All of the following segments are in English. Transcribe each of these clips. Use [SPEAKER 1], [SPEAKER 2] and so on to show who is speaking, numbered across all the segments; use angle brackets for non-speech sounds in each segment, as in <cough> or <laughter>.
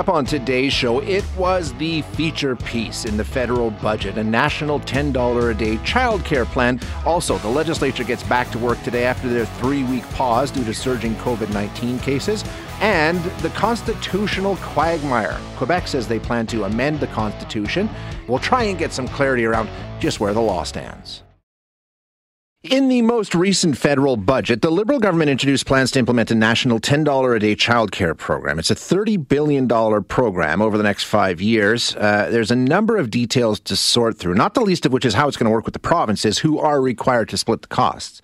[SPEAKER 1] up on today's show, it was the feature piece in the federal budget, a national $10 a day childcare plan. Also, the legislature gets back to work today after their three week pause due to surging COVID 19 cases. And the constitutional quagmire. Quebec says they plan to amend the Constitution. We'll try and get some clarity around just where the law stands. In the most recent federal budget, the Liberal government introduced plans to implement a national $10 a day childcare program. It's a $30 billion program over the next five years. Uh, there's a number of details to sort through, not the least of which is how it's going to work with the provinces who are required to split the costs.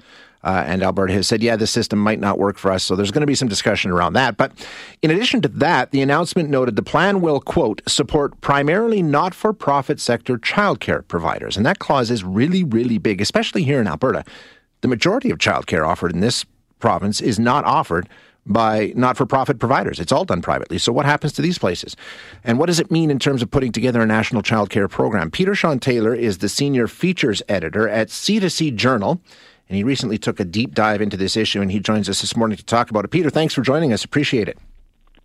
[SPEAKER 1] Uh, and Alberta has said, yeah, the system might not work for us. So there's going to be some discussion around that. But in addition to that, the announcement noted the plan will, quote, support primarily not for profit sector childcare providers. And that clause is really, really big, especially here in Alberta. The majority of childcare offered in this province is not offered by not for profit providers. It's all done privately. So, what happens to these places? And what does it mean in terms of putting together a national childcare program? Peter Shawn Taylor is the senior features editor at C2C Journal and he recently took a deep dive into this issue, and he joins us this morning to talk about it. Peter, thanks for joining us. Appreciate it.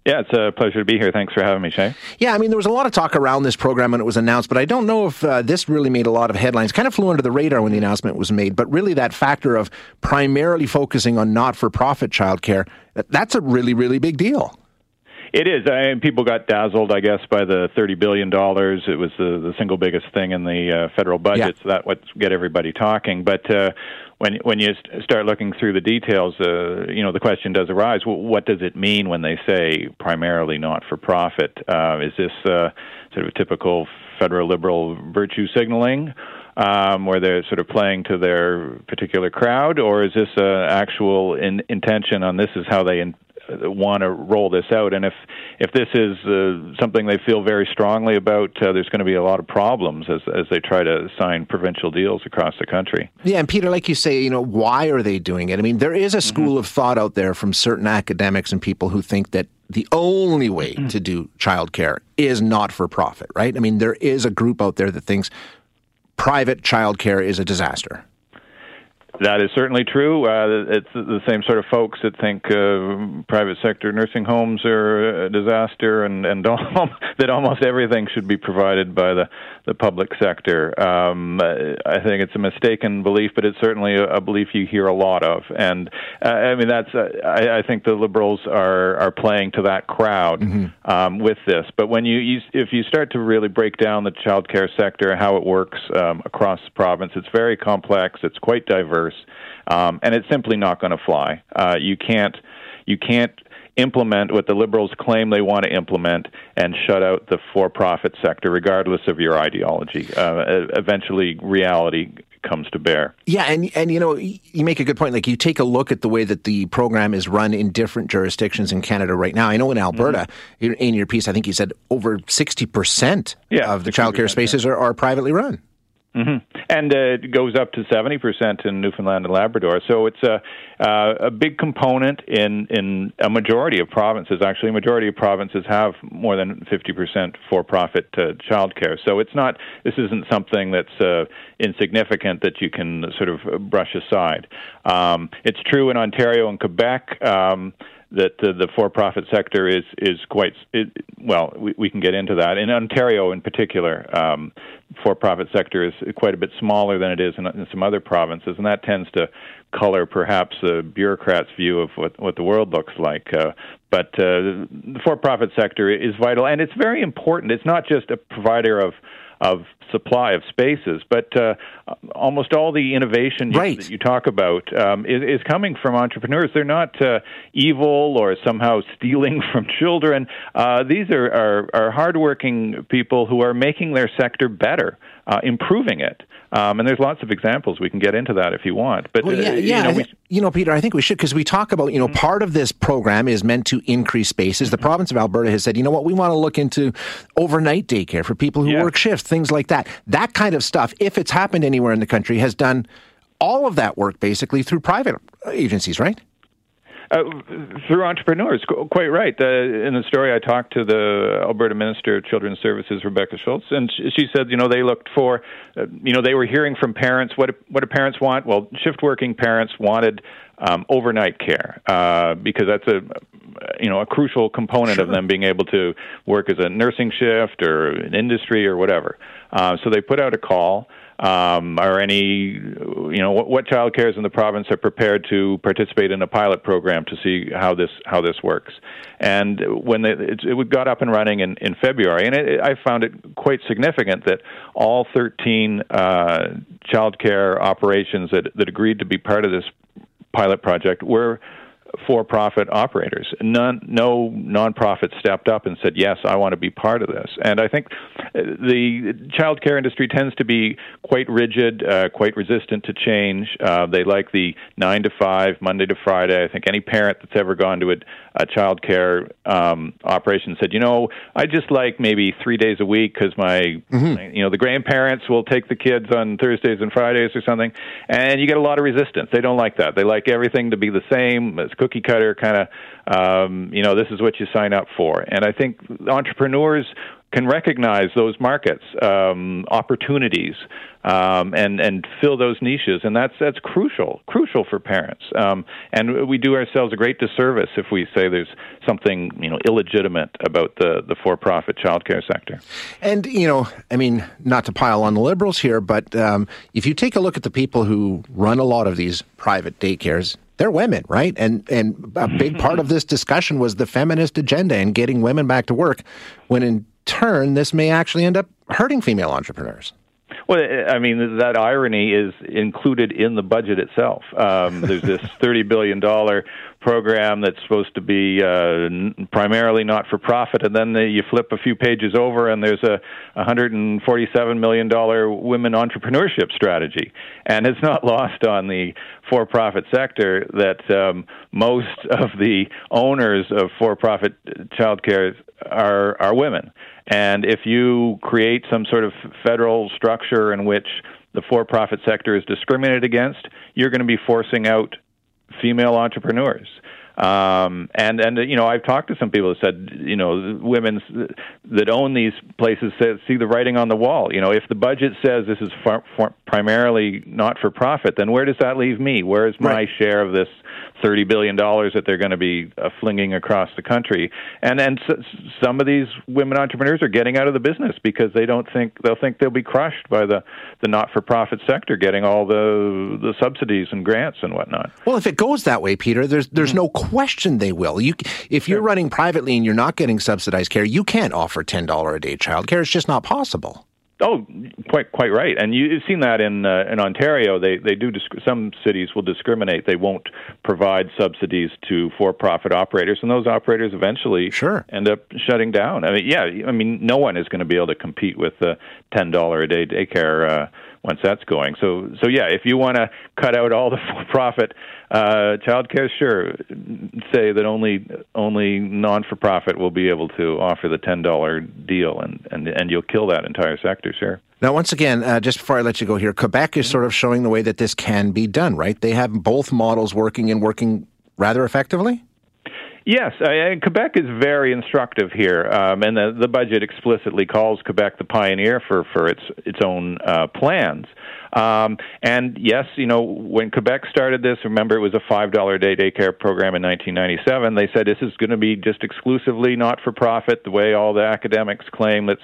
[SPEAKER 2] Yeah, it's a pleasure to be here. Thanks for having me, Shay.
[SPEAKER 1] Yeah, I mean, there was a lot of talk around this program when it was announced, but I don't know if uh, this really made a lot of headlines. Kind of flew under the radar when the announcement was made, but really that factor of primarily focusing on not for profit childcare, that's a really, really big deal.
[SPEAKER 2] It is. I mean, people got dazzled, I guess, by the thirty billion dollars. It was the the single biggest thing in the uh, federal budget, yeah. so that would get everybody talking. But uh, when when you start looking through the details, uh, you know the question does arise: well, What does it mean when they say primarily not for profit? Uh, is this uh, sort of typical federal liberal virtue signaling? Um, where they're sort of playing to their particular crowd, or is this uh, actual in, intention on this is how they in, want to roll this out. And if if this is uh, something they feel very strongly about, uh, there's going to be a lot of problems as as they try to sign provincial deals across the country.
[SPEAKER 1] Yeah, and Peter, like you say, you know, why are they doing it? I mean, there is a mm-hmm. school mm-hmm. of thought out there from certain academics and people who think that the only way mm-hmm. to do childcare is not for profit, right? I mean, there is a group out there that thinks private childcare is a disaster.
[SPEAKER 2] That is certainly true. Uh, it's the same sort of folks that think uh, private sector nursing homes are a disaster, and and <laughs> that almost everything should be provided by the the public sector. Um, I think it's a mistaken belief, but it's certainly a, a belief you hear a lot of. And uh, I mean, that's uh, I, I, think the liberals are are playing to that crowd mm-hmm. um, with this. But when you, you, if you start to really break down the child care sector, how it works um, across the province, it's very complex. It's quite diverse um, and it's simply not going to fly. Uh, you can't you can't implement what the liberals claim they want to implement and shut out the for-profit sector, regardless of your ideology. Uh, eventually, reality comes to bear.
[SPEAKER 1] Yeah, and and you know you make a good point. Like you take a look at the way that the program is run in different jurisdictions in Canada right now. I know in Alberta, mm-hmm. in your piece, I think you said over sixty percent yeah, of the childcare spaces are, are privately run.
[SPEAKER 2] Mm-hmm. And uh, it goes up to 70% in Newfoundland and Labrador. So it's a, uh, a big component in, in a majority of provinces. Actually, a majority of provinces have more than 50% for profit uh, child care. So it's not, this isn't something that's uh, insignificant that you can sort of brush aside. Um, it's true in Ontario and Quebec. Um, that the for-profit sector is is quite it, well. We, we, can get into that. In Ontario, in particular, um, for-profit sector is quite a bit smaller than it is in, in, some other provinces, and that tends to color perhaps a bureaucrat's view of what what the world looks like. Uh, but uh, the for-profit sector is vital, and it's very important. It's not just a provider of of supply of spaces. But uh, almost all the innovation
[SPEAKER 1] right.
[SPEAKER 2] that you talk about um, is, is, coming from entrepreneurs. They're not uh, evil or somehow stealing <laughs> from children. Uh, these are, are, are hardworking people who are making their sector better, uh, improving it. Um, and there's lots of examples. We can get into that if you want. But
[SPEAKER 1] well, yeah, uh, yeah. You know, we, you know, Peter, I think we should because we talk about you know mm-hmm. part of this program is meant to increase spaces. The mm-hmm. province of Alberta has said, you know what, we want to look into overnight daycare for people who yeah. work shifts, things like that. That kind of stuff, if it's happened anywhere in the country, has done all of that work basically through private agencies, right?
[SPEAKER 2] Uh, through entrepreneurs, quite right. Uh, in the story, I talked to the Alberta Minister of Children's Services, Rebecca Schulz, and she said, you know, they looked for, uh, you know, they were hearing from parents what what do parents want? Well, shift working parents wanted um, overnight care uh, because that's a you know a crucial component sure. of them being able to work as a nursing shift or an industry or whatever. Uh, so they put out a call um, or any, you know, what, what child cares in the province are prepared to participate in a pilot program to see how this how this works. And when they, it, it got up and running in, in February, and it, I found it quite significant that all 13 uh, child care operations that, that agreed to be part of this pilot project were for-profit operators. None, no nonprofit stepped up and said, "Yes, I want to be part of this." And I think the child care industry tends to be quite rigid, uh, quite resistant to change. Uh, they like the nine to five, Monday to Friday. I think any parent that's ever gone to a, a child care um, operation said, "You know, I just like maybe three days a week because my, mm-hmm. you know, the grandparents will take the kids on Thursdays and Fridays or something," and you get a lot of resistance. They don't like that. They like everything to be the same. It's cookie cutter kind of um, you know this is what you sign up for and i think entrepreneurs can recognize those markets um, opportunities um, and and fill those niches. And that's that's crucial crucial for parents. Um, and we do ourselves a great disservice if we say there's something you know illegitimate about the the for-profit childcare sector.
[SPEAKER 1] And you know I mean not to pile on the liberals here but um, if you take a look at the people who run a lot of these private daycares they're women, right? And and a big part of this discussion was the feminist agenda and getting women back to work, when in turn this may actually end up hurting female entrepreneurs.
[SPEAKER 2] Well, I mean that irony is included in the budget itself. Um, there's this <laughs> thirty billion dollar program that's supposed to be uh, primarily not for profit, and then the, you flip a few pages over, and there's a 147 million dollar women entrepreneurship strategy, and it's not <laughs> lost on the for-profit sector that um, most of the owners of for-profit childcare are are women, and if you create some sort of federal structure in which the for-profit sector is discriminated against, you're going to be forcing out female entrepreneurs. Um, and and you know I've talked to some people who said you know women that own these places say, see the writing on the wall. You know if the budget says this is far, far, primarily not for profit, then where does that leave me? Where's my right. share of this thirty billion dollars that they're going to be uh, flinging across the country? And and s- some of these women entrepreneurs are getting out of the business because they don't think they'll think they'll be crushed by the the not for profit sector getting all the the subsidies and grants and whatnot.
[SPEAKER 1] Well, if it goes that way, Peter, there's there's mm-hmm. no question they will. You, if you're running privately and you're not getting subsidized care, you can't offer ten dollar a day child care. It's just not possible.
[SPEAKER 2] Oh, quite quite right. And you've seen that in uh, in Ontario. They they do disc- some cities will discriminate. They won't provide subsidies to for-profit operators, and those operators eventually
[SPEAKER 1] sure.
[SPEAKER 2] end up shutting down. I mean, yeah, I mean, no one is going to be able to compete with the ten dollar a day daycare. Uh, once that's going. So, so yeah, if you want to cut out all the <laughs> for-profit uh, childcare, sure, say that only only non-for-profit will be able to offer the ten dollar deal, and, and and you'll kill that entire sector, sure.
[SPEAKER 1] Now, once again, uh, just before I let you go here, Quebec is sort of showing the way that this can be done, right? They have both models working and working rather effectively.
[SPEAKER 2] Yes, uh, Quebec is very instructive here, um, and the, the budget explicitly calls Quebec the pioneer for, for its its own uh, plans. Um, and yes, you know, when Quebec started this, remember it was a five dollar day daycare program in 1997. They said this is going to be just exclusively not for profit, the way all the academics claim. That's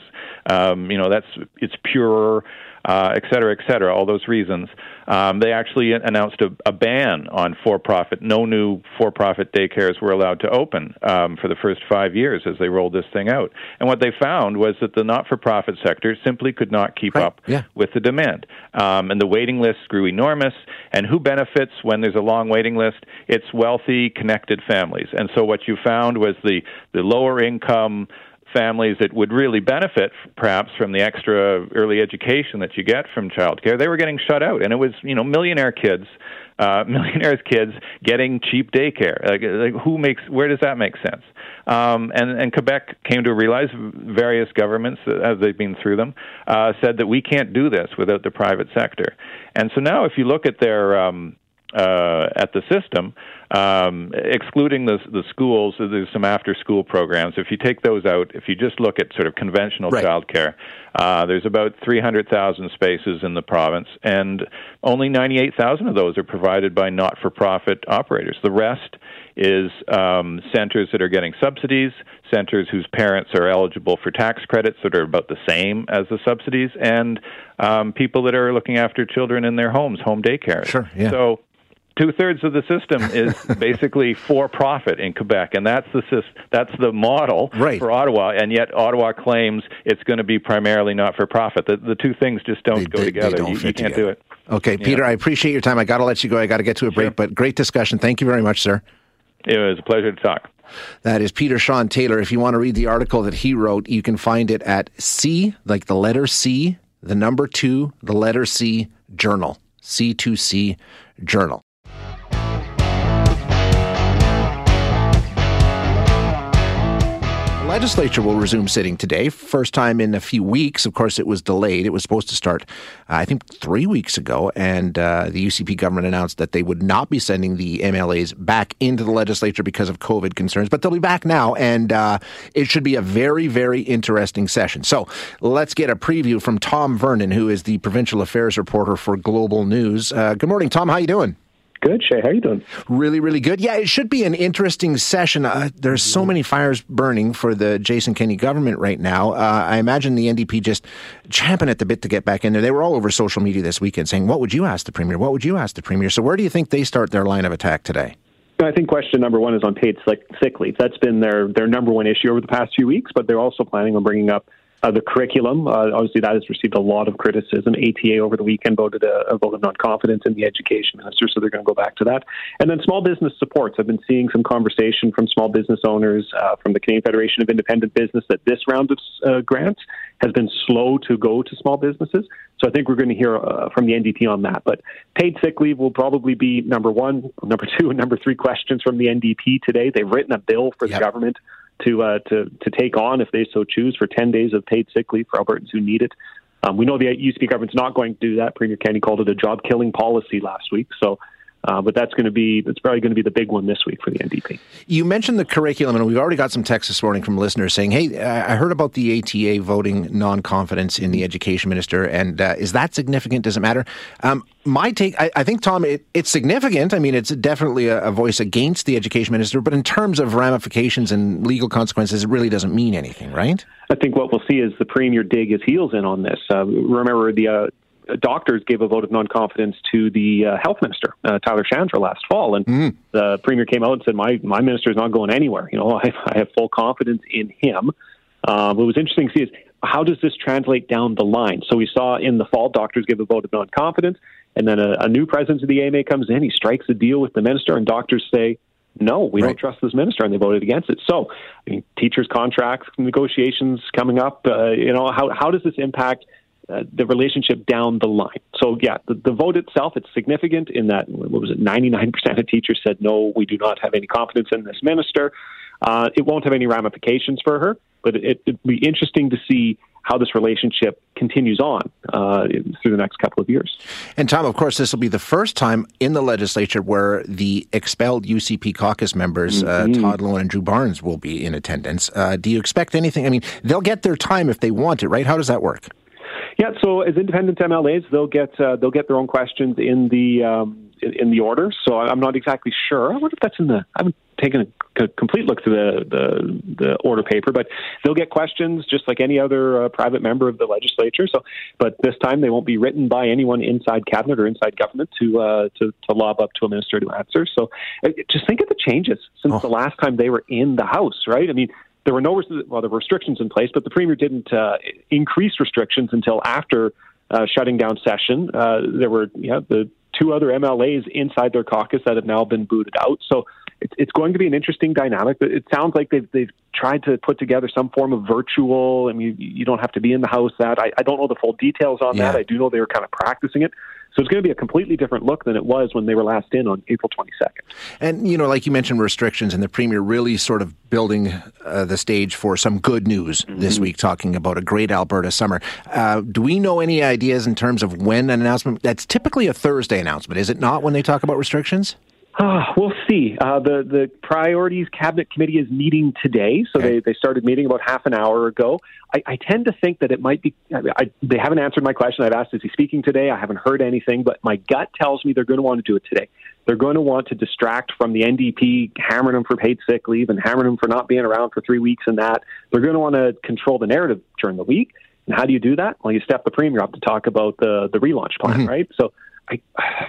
[SPEAKER 2] um, you know that's it's pure uh, et cetera, et cetera, all those reasons. Um, they actually announced a, a ban on for-profit. No new for-profit daycares were allowed to open um, for the first five years as they rolled this thing out. And what they found was that the not-for-profit sector simply could not keep
[SPEAKER 1] right.
[SPEAKER 2] up
[SPEAKER 1] yeah.
[SPEAKER 2] with the demand, um, and the waiting lists grew enormous. And who benefits when there's a long waiting list? It's wealthy, connected families. And so what you found was the the lower income families that would really benefit perhaps from the extra early education that you get from childcare, they were getting shut out, and it was you know millionaire kids, uh, <laughs> millionaires' kids getting cheap daycare. Like, like who makes where does that make sense? Um, and, and Quebec came to realize various governments, as they've been through them, uh, said that we can't do this without the private sector. And so now, if you look at their um, uh, at the system, um, excluding the the schools, there's some after school programs. If you take those out, if you just look at sort of conventional right. childcare, uh, there's about 300,000 spaces in the province, and only 98,000 of those are provided by not for profit operators. The rest is um, centers that are getting subsidies, centers whose parents are eligible for tax credits that are about the same as the subsidies, and um, people that are looking after children in their homes, home daycare.
[SPEAKER 1] Sure. Yeah.
[SPEAKER 2] So two thirds of the system is <laughs> basically for profit in Quebec, and that's the that's the model
[SPEAKER 1] right.
[SPEAKER 2] for Ottawa. And yet Ottawa claims it's going to be primarily not for profit. The, the two things just don't
[SPEAKER 1] they,
[SPEAKER 2] go
[SPEAKER 1] they,
[SPEAKER 2] together.
[SPEAKER 1] They don't
[SPEAKER 2] you, you can't
[SPEAKER 1] together.
[SPEAKER 2] do it.
[SPEAKER 1] Okay, Peter, yeah. I appreciate your time. I got to let you go. I got to get to a break,
[SPEAKER 2] sure.
[SPEAKER 1] but great discussion. Thank you very much, sir.
[SPEAKER 2] It was a pleasure to talk.
[SPEAKER 1] That is Peter Shawn Taylor. If you want to read the article that he wrote, you can find it at C, like the letter C, the number two, the letter C, journal. C2C journal. Legislature will resume sitting today. First time in a few weeks. Of course, it was delayed. It was supposed to start, uh, I think, three weeks ago. And uh, the UCP government announced that they would not be sending the MLAs back into the legislature because of COVID concerns, but they'll be back now. And uh, it should be a very, very interesting session. So let's get a preview from Tom Vernon, who is the provincial affairs reporter for Global News. Uh, good morning, Tom. How are you doing?
[SPEAKER 3] Good, Shay. How you doing?
[SPEAKER 1] Really, really good. Yeah, it should be an interesting session. Uh, there's so many fires burning for the Jason Kenney government right now. Uh, I imagine the NDP just champing at the bit to get back in there. They were all over social media this weekend saying, "What would you ask the premier? What would you ask the premier?" So, where do you think they start their line of attack today?
[SPEAKER 3] I think question number one is on paid sick leave. That's been their their number one issue over the past few weeks, but they're also planning on bringing up uh, the curriculum, uh, obviously, that has received a lot of criticism. ATA over the weekend voted a, a vote of non confidence in the education minister, so they're going to go back to that. And then small business supports. I've been seeing some conversation from small business owners, uh, from the Canadian Federation of Independent Business, that this round of uh, grants has been slow to go to small businesses. So I think we're going to hear uh, from the NDP on that. But paid sick leave will probably be number one, number two, <laughs> and number three questions from the NDP today. They've written a bill for yep. the government to uh, to to take on if they so choose for 10 days of paid sick leave for Albertans who need it. Um, we know the UCP government's not going to do that. Premier Kenney called it a job killing policy last week. So uh, but that's going to be that's probably going to be the big one this week for the NDP.
[SPEAKER 1] You mentioned the curriculum, and we've already got some texts this morning from listeners saying, "Hey, I heard about the ATA voting non-confidence in the education minister, and uh, is that significant? Does it matter?" Um, my take, I, I think, Tom, it, it's significant. I mean, it's definitely a, a, voice against the education minister, but in terms of ramifications and legal consequences, it really doesn't mean anything, right?
[SPEAKER 3] I think what we'll see is the premier dig his heels in on this. Uh, remember the uh, doctors gave a vote of non-confidence to the uh, health minister, uh, Tyler Shandro, last fall, and mm. the premier came out and said, "My my minister is not going anywhere. You know, <laughs> I, I have full confidence in him." Um, what was interesting to see is how does this translate down the line? So we saw in the fall, doctors give a vote of non-confidence, and then a, a new president of the AMA comes in, he strikes a deal with the minister, and doctors say, no, we right. don't trust this minister, and they voted against it. So, I mean, teachers' contracts negotiations coming up. Uh, you know, how how does this impact uh, the relationship down the line. So, yeah, the, the, vote itself, it's significant in that, what was it, 99% of teachers said, no, we do not have any confidence in this minister. Uh, it won't have any ramifications for her, but it, would be interesting to see how this relationship continues on uh, through the next couple of years.
[SPEAKER 1] And Tom, of course, this will be the first time in the legislature where the expelled UCP caucus members, uh, mm-hmm. Todd Loewen and Drew Barnes, will be in attendance. Uh, do you expect anything? I mean, they'll get their time if they want it, right? How does that work?
[SPEAKER 3] Yeah, so as independent MLAs, they'll get uh, they'll get their own questions in the um, in, in, the order. So I'm not exactly sure. I wonder if that's in the. I haven't taken a, complete look through the, the, the order paper, but they'll get questions just like any other uh, private member of the legislature. So, but this time they won't be written by anyone inside cabinet or inside government to uh, to, to lob up to a minister to answer. So, uh, just think of the changes since oh. the last time they were in the House, right? I mean, there were no well, there were restrictions in place, but the premier didn't uh, increase restrictions until after uh, shutting down session. Uh, there were yeah, the two other MLAs inside their caucus that have now been booted out. So it's, it's going to be an interesting dynamic. It sounds like they've they've tried to put together some form of virtual. I mean, you, you don't have to be in the house. That I, I don't know the full details on yeah. that. I do know they were kind of practicing it. So it's going to be a completely different look than it was when they were last in on April 22nd.
[SPEAKER 1] And, you know, like you mentioned, restrictions and the Premier really sort of building uh, the stage for some good news mm-hmm. this week, talking about a great Alberta summer. Uh, do we know any ideas in terms of when an announcement? That's typically a Thursday announcement, is it not, when they talk about restrictions?
[SPEAKER 3] Uh, we'll see. Uh, the the priorities cabinet committee is meeting today, so okay. they, they started meeting about half an hour ago. I, I tend to think that it might be. I, I, they haven't answered my question. I've asked, is he speaking today? I haven't heard anything, but my gut tells me they're going to want to do it today. They're going to want to distract from the NDP, hammering them for paid sick leave and hammering them for not being around for three weeks and that. They're going to want to control the narrative during the week. And how do you do that? Well, you step the premier up to talk about the the relaunch plan, mm-hmm. right? So I,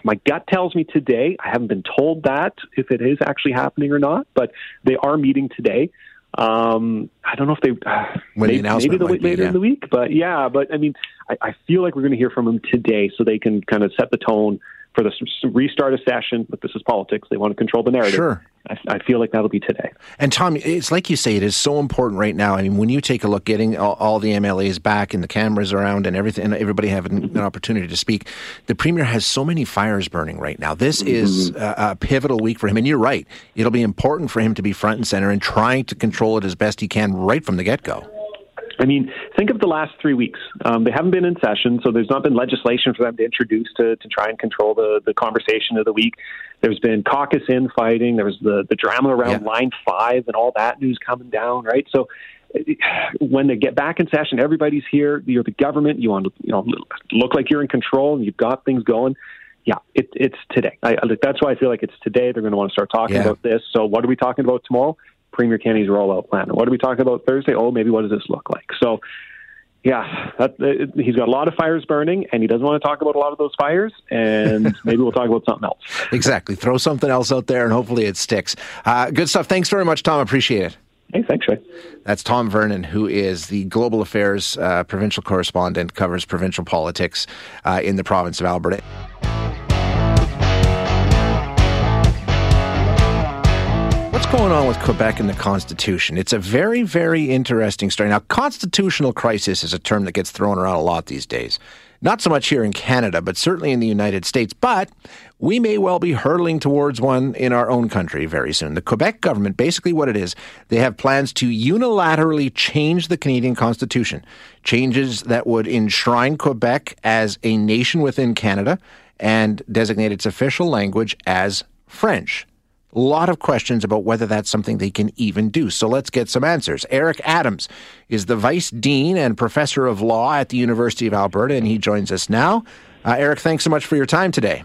[SPEAKER 3] my gut tells me today. I haven't been told that if it is actually happening or not, but they are meeting today. Um, I don't know if they uh,
[SPEAKER 1] when maybe,
[SPEAKER 3] the maybe wait later
[SPEAKER 1] yeah.
[SPEAKER 3] in the week, but yeah, but I mean, I, I feel like we're going to hear from them today, so they can kind of set the tone for the restart a session. But this is politics; they want to control the narrative.
[SPEAKER 1] Sure.
[SPEAKER 3] I, I, feel like that'll be today.
[SPEAKER 1] And Tom, it's like you say, it is so important right now. I mean, when you take a look, getting all, all the MLAs back and the cameras around and everything, and everybody having an opportunity to speak, the premier has so many fires burning right now. This mm-hmm. is a, a, pivotal week for him, and you're right. It'll be important for him to be front and center and trying to control it as best he can right from the get go.
[SPEAKER 3] I mean, think of the last three weeks. Um, they haven't been in session, so there's not been legislation for them to introduce to, to try and control the, the conversation of the week. There's been caucus infighting. There was the, the drama around yeah. Line 5 and all that news coming down, right? So when they get back in session, everybody's here. You're the government. You want to you know, look like you're in control and you've got things going. Yeah, it, it's today. I, that's why I feel like it's today. They're going to want to start talking yeah. about this. So, what are we talking about tomorrow? Premier Kenney's rollout plan. What are we talking about Thursday? Oh, maybe what does this look like? So, yeah, that, uh, he's got a lot of fires burning, and he doesn't want to talk about a lot of those fires. And <laughs> maybe we'll talk about something else.
[SPEAKER 1] Exactly. Throw something else out there, and hopefully it sticks. Uh, good stuff. Thanks very much, Tom. Appreciate it.
[SPEAKER 3] Hey, thanks, Ray.
[SPEAKER 1] That's Tom Vernon, who is the global affairs uh, provincial correspondent, covers provincial politics uh, in the province of Alberta. Going on with Quebec and the Constitution? It's a very, very interesting story. Now, constitutional crisis is a term that gets thrown around a lot these days. Not so much here in Canada, but certainly in the United States. But we may well be hurtling towards one in our own country very soon. The Quebec government, basically what it is, they have plans to unilaterally change the Canadian Constitution. Changes that would enshrine Quebec as a nation within Canada and designate its official language as French. A lot of questions about whether that's something they can even do. So let's get some answers. Eric Adams is the Vice Dean and Professor of Law at the University of Alberta, and he joins us now. Uh, Eric, thanks so much for your time today.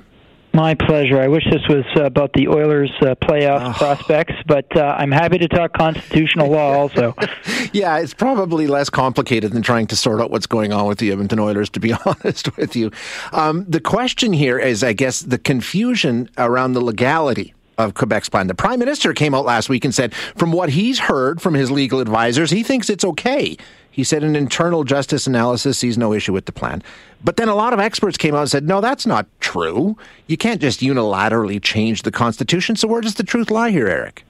[SPEAKER 4] My pleasure. I wish this was uh, about the Oilers' uh, playoff oh. prospects, but uh, I'm happy to talk constitutional law also. <laughs>
[SPEAKER 1] yeah, it's probably less complicated than trying to sort out what's going on with the Edmonton Oilers, to be <laughs> honest with you. Um, the question here is, I guess, the confusion around the legality of Quebec's plan. The prime minister came out last week and said, from what he's heard from his legal advisors, he thinks it's okay. He said an internal justice analysis sees no issue with the plan. But then a lot of experts came out and said, no, that's not true. You can't just unilaterally change the Constitution. So where does the truth lie here, Eric?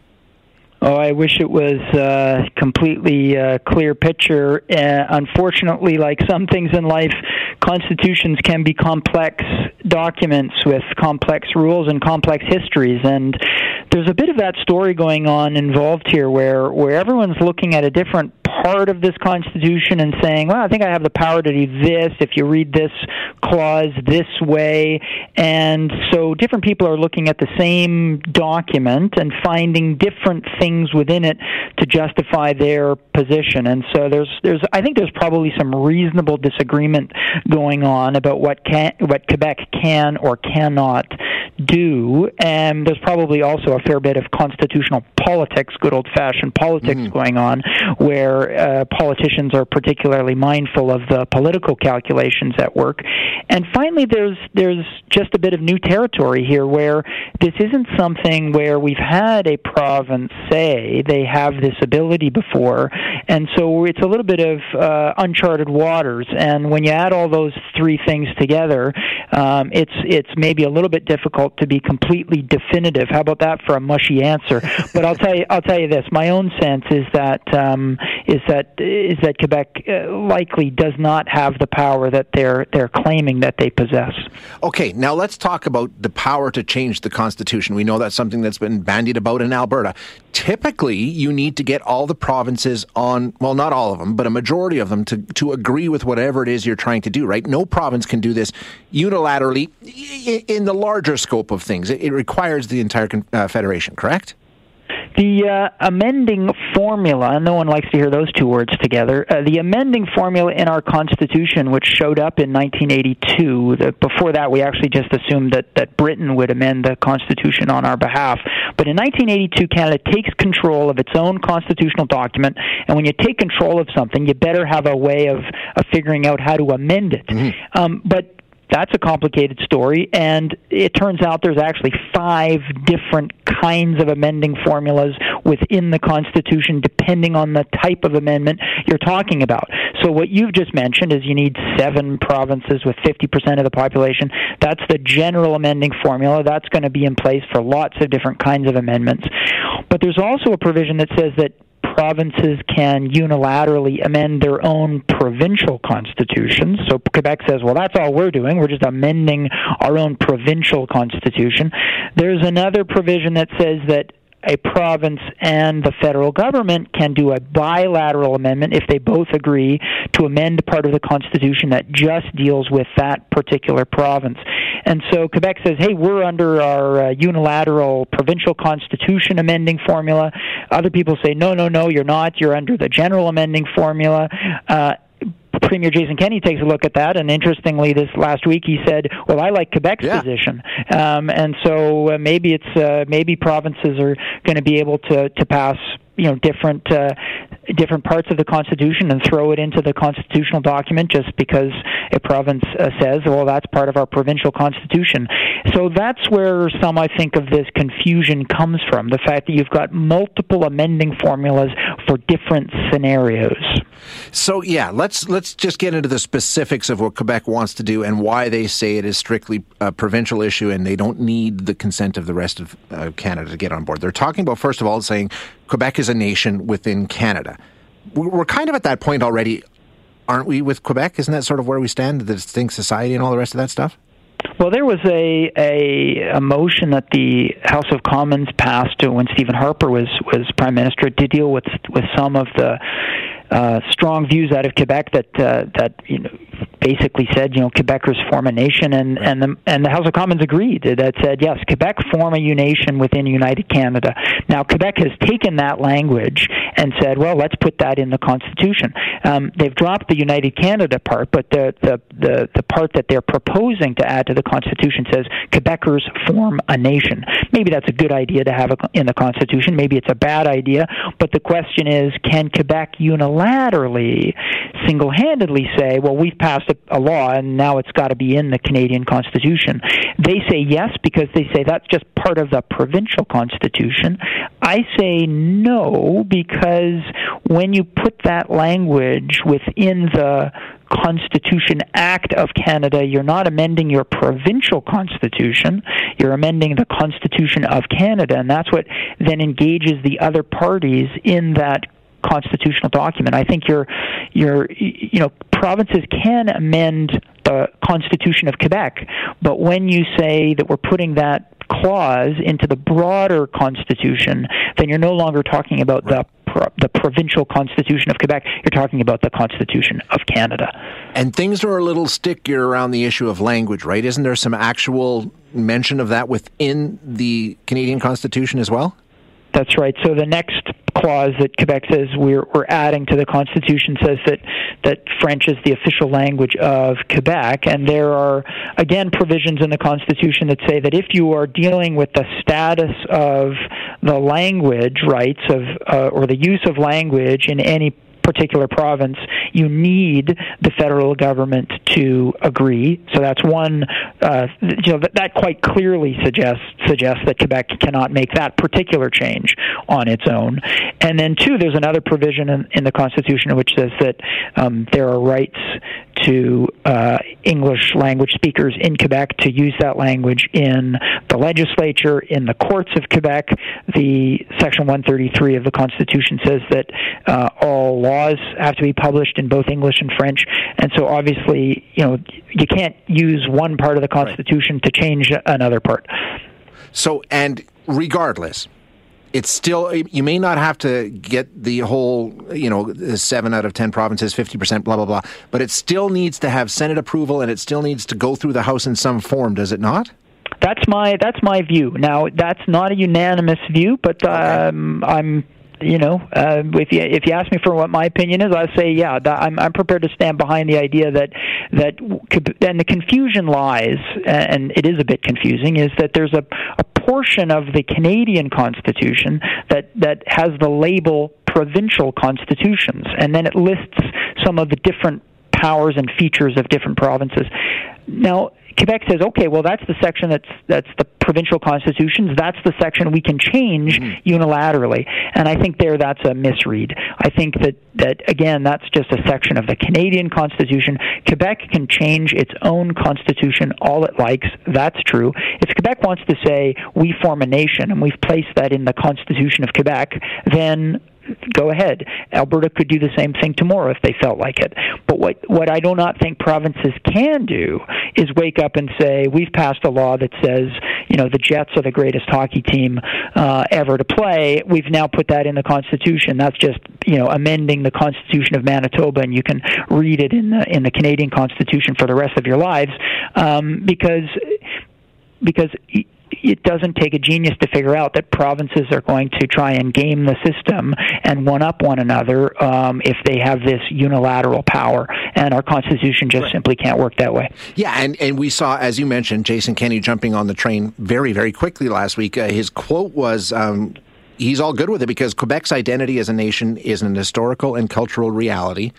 [SPEAKER 4] Oh, I wish it was a uh, completely uh, clear picture. Uh, unfortunately, like some things in life, constitutions can be complex documents with complex rules and complex histories. And there's a bit of that story going on involved here where, where everyone's looking at a different part of this Constitution and saying, well, I think I have the power to do this if you read this clause this way. And so different people are looking at the same document and finding different things within it to justify their position. And so there's, there's, I think there's probably some reasonable disagreement going on about what can, what Quebec can or cannot do. And there's probably also a fair bit of constitutional politics, good old fashioned politics mm. going on, where uh, politicians are particularly mindful of the political calculations at work. And finally, there's there's just a bit of new territory here where this isn't something where we've had a province say they have this ability before, and so it's a little bit of uh, uncharted waters. And when you add all those three things together, um, it's it's maybe a little bit difficult to be completely definitive. How about that for a mushy answer? <laughs> But I'll I'll tell you. I'll tell you this. My own sense is that um, is that is that Quebec uh, likely does not have the power that they're they're claiming that they possess.
[SPEAKER 1] Okay, now let's talk about the power to change the constitution. We know that's something that's been bandied about in Alberta. Typically, you need to get all the provinces on, well, not all of them, but a majority of them to, to agree with whatever it is you're trying to do, right? No province can do this unilaterally in the larger scope of things. It requires the entire uh, federation, correct?
[SPEAKER 4] The uh, amending formula, and no one likes to hear those two words together. Uh, the amending formula in our Constitution, which showed up in 1982, the, before that we actually just assumed that, that Britain would amend the Constitution on our behalf. But in 1982, Canada takes control of its own constitutional document, and when you take control of something, you better have a way of, of figuring out how to amend it. Mm-hmm. Um, but that's a complicated story, and it turns out there's actually five different kinds of amending formulas within the Constitution, depending on the type of amendment you're talking about. So, what you've just mentioned is you need seven provinces with 50% of the population. That's the general amending formula. That's going to be in place for lots of different kinds of amendments. But there's also a provision that says that provinces can unilaterally amend their own provincial constitutions. So Quebec says, well, that's all we're doing. We're just amending our own provincial constitution. There's another provision that says that a province and the federal government can do a bilateral amendment if they both agree to amend part of the Constitution that just deals with that particular province. And so Quebec says, hey, we're under our uh, unilateral provincial constitution amending formula. Other people say, no, no, no, you're not. You're under the general amending formula. Uh, Premier Jason Kenney takes a look at that, and interestingly, this last week he said, "Well, I like Quebec's yeah. position," um, and so uh, maybe it's uh, maybe provinces are going to be able to to pass you know different uh, different parts of the Constitution and throw it into the constitutional document just because a province uh, says, well, that's part of our provincial constitution. So that's where some, I think, of this confusion comes from the fact that you've got multiple amending formulas for different scenarios.
[SPEAKER 1] So yeah, let's let's just get into the specifics of what Quebec wants to do and why they say it is strictly a provincial issue and they don't need the consent of the rest of uh, Canada to get on board. They're talking about first of all saying Quebec is a nation within Canada. We're kind of at that point already, aren't we, with Quebec? Isn't that sort of where we stand, the distinct society and all the rest of that stuff?
[SPEAKER 4] Well, there was a, a a motion that the House of Commons passed when Stephen Harper was was prime minister to deal with with some of the uh, strong views out of Quebec that uh, that you know basically said you know Quebecers form a nation, and right. and the and the House of Commons agreed that said yes, Quebec form a nation within United Canada. Now Quebec has taken that language and said, well, let's put that in the Constitution. Um, they've dropped the United Canada part, but the, the the the part that they're proposing to add to the Constitution says Quebecers form a nation. Maybe that's a good idea to have in the Constitution. Maybe it's a bad idea, but the question is, can Quebec unilaterally unilaterally, single handedly say, well, we've passed a, a law and now it's got to be in the Canadian Constitution. They say yes because they say that's just part of the provincial Constitution. I say no because when you put that language within the Constitution Act of Canada, you're not amending your provincial constitution, you're amending the Constitution of Canada, and that's what then engages the other parties in that constitutional document. I think your your you know provinces can amend the Constitution of Quebec, but when you say that we're putting that clause into the broader constitution, then you're no longer talking about right. the the provincial constitution of Quebec. You're talking about the Constitution of Canada.
[SPEAKER 1] And things are a little stickier around the issue of language, right? Isn't there some actual mention of that within the Canadian Constitution as well?
[SPEAKER 4] That's right. So the next clause that Quebec says we're, we're adding to the Constitution says that, that French is the official language of Quebec. And there are, again, provisions in the Constitution that say that if you are dealing with the status of the language rights of, uh, or the use of language in any particular province, you need the federal government to agree. So that's one. Uh, you know that, that quite clearly suggests suggests that Quebec cannot make that particular change on its own. And then two, there's another provision in, in the Constitution which says that um, there are rights to uh, English language speakers in Quebec to use that language in the legislature, in the courts of Quebec. The Section 133 of the Constitution says that uh, all laws have to be published in both English and French, and so obviously, you know, you can't use one part of the Constitution right. to change another part.
[SPEAKER 1] So, and regardless, it's still you may not have to get the whole you know seven out of ten provinces 50% blah blah blah but it still needs to have senate approval and it still needs to go through the house in some form does it not?
[SPEAKER 4] That's my that's my view. Now that's not a unanimous view but um, i'm you know, uh, if you if you ask me for what my opinion is, I say yeah, that, I'm I'm prepared to stand behind the idea that that and the confusion lies, and it is a bit confusing, is that there's a, a portion of the Canadian Constitution that that has the label provincial constitutions, and then it lists some of the different powers and features of different provinces. Now, Quebec says, okay, well, that's the section that's that's the provincial constitutions. That's the section we can change mm-hmm. unilaterally. And I think there that's a misread. I think that that again, that's just a section of the Canadian Constitution. Quebec can change its own constitution all it likes. That's true. If Quebec wants to say we form a nation and we've placed that in the Constitution of Quebec, then go ahead. Alberta could do the same thing tomorrow if they felt like it. But what what I do not think provinces can do is wake up and say we've passed a law that says you know the Jets are the greatest hockey team uh, ever to play. We've now put that in the Constitution. That's just you know amending the Constitution of Manitoba, and you can read it in the in the Canadian Constitution for the rest of your lives um, because because it doesn't take a genius to figure out that provinces are going to try and game the system and one up one another um, if they have this unilateral power. And our Constitution just right. simply can't work that way.
[SPEAKER 1] Yeah, and, and we saw, as you mentioned, Jason Kenney jumping on the train very, very quickly last week. Uh, his quote was. Um, he's all good with it because Quebec's identity as a nation is an historical and cultural reality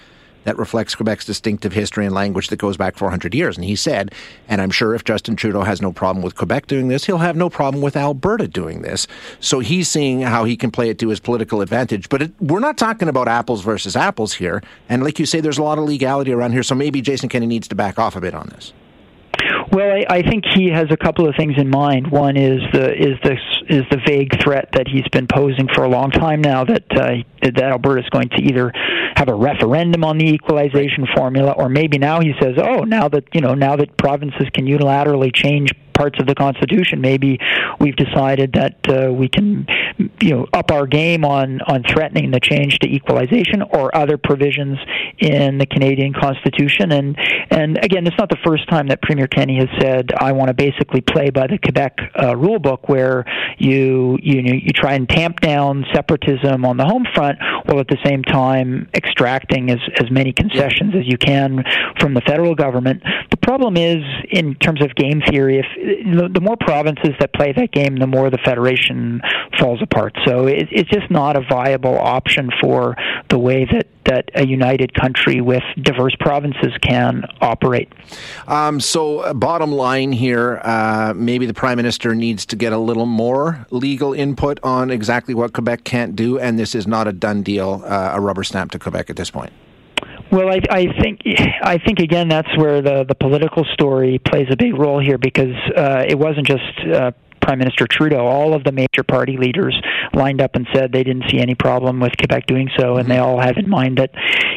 [SPEAKER 1] that reflects Quebec's distinctive history and language that goes back 400 years. And he said, and I'm sure if Justin Trudeau has no problem with Quebec doing this, he'll have no problem with Alberta doing this. So he's seeing how he can play it to his political advantage. But it, we're not talking about apples versus apples here. And like you say, there's a lot of legality around here. So maybe Jason Kenney needs to back off a bit on this.
[SPEAKER 4] Well, I, I think he has a couple of things in mind. One is the is the is the vague threat that he's been posing for a long time now that uh, that Alberta is going to either have a referendum on the equalization formula, or maybe now he says, oh, now that you know now that provinces can unilaterally change parts of the Constitution. Maybe we've decided that uh, we can, you know, up our game on on threatening the change to equalization or other provisions in the Canadian Constitution. And and again, it's not the first time that Premier Kenney has said, "I want to basically play by the Quebec uh, rule book, where you you know, you try and tamp down separatism on the home front, while at the same time extracting as as many concessions as you can from the federal government." The problem is, in terms of game theory, if the, more provinces that play that game, the more the federation falls apart. So it, it's just not a viable option for the way that that a united country with diverse provinces can operate.
[SPEAKER 1] Um, so, uh, bottom line here, uh, maybe the prime minister needs to get a little more legal input on exactly what Quebec can't do, and this is not a done deal, uh, a rubber stamp to Quebec at this point.
[SPEAKER 4] Well, I, I think I think again that's where the the political story plays a big role here because uh, it wasn't just uh, Prime Minister Trudeau, all of the major party leaders lined up and said they didn't see any problem with Quebec doing so, and they all have in mind that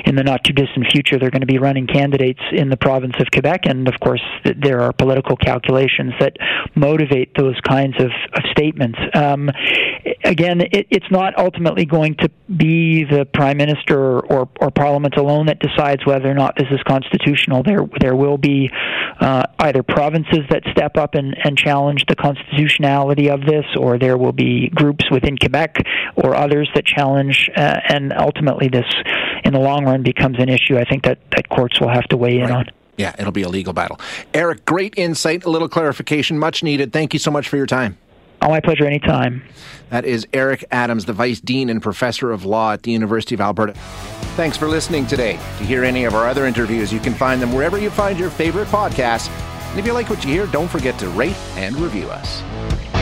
[SPEAKER 4] in the not too distant future they're going to be running candidates in the province of Quebec, and of course there are political calculations that motivate those kinds of, of statements. Um, again, it, it's not ultimately going to be the Prime Minister or, or Parliament alone that decides whether or not this is constitutional. There there will be uh, either provinces that step up and, and challenge the Constitution of this, or there will be groups within Quebec or others that challenge, uh, and ultimately this, in the long run, becomes an issue. I think that, that courts will have to weigh in right. on.
[SPEAKER 1] Yeah, it'll be a legal battle. Eric, great insight, a little clarification, much needed. Thank you so much for your time.
[SPEAKER 4] Oh, my pleasure, anytime.
[SPEAKER 1] That is Eric Adams, the Vice Dean and Professor of Law at the University of Alberta. Thanks for listening today. To hear any of our other interviews, you can find them wherever you find your favorite podcasts. And if you like what you hear, don't forget to rate and review us.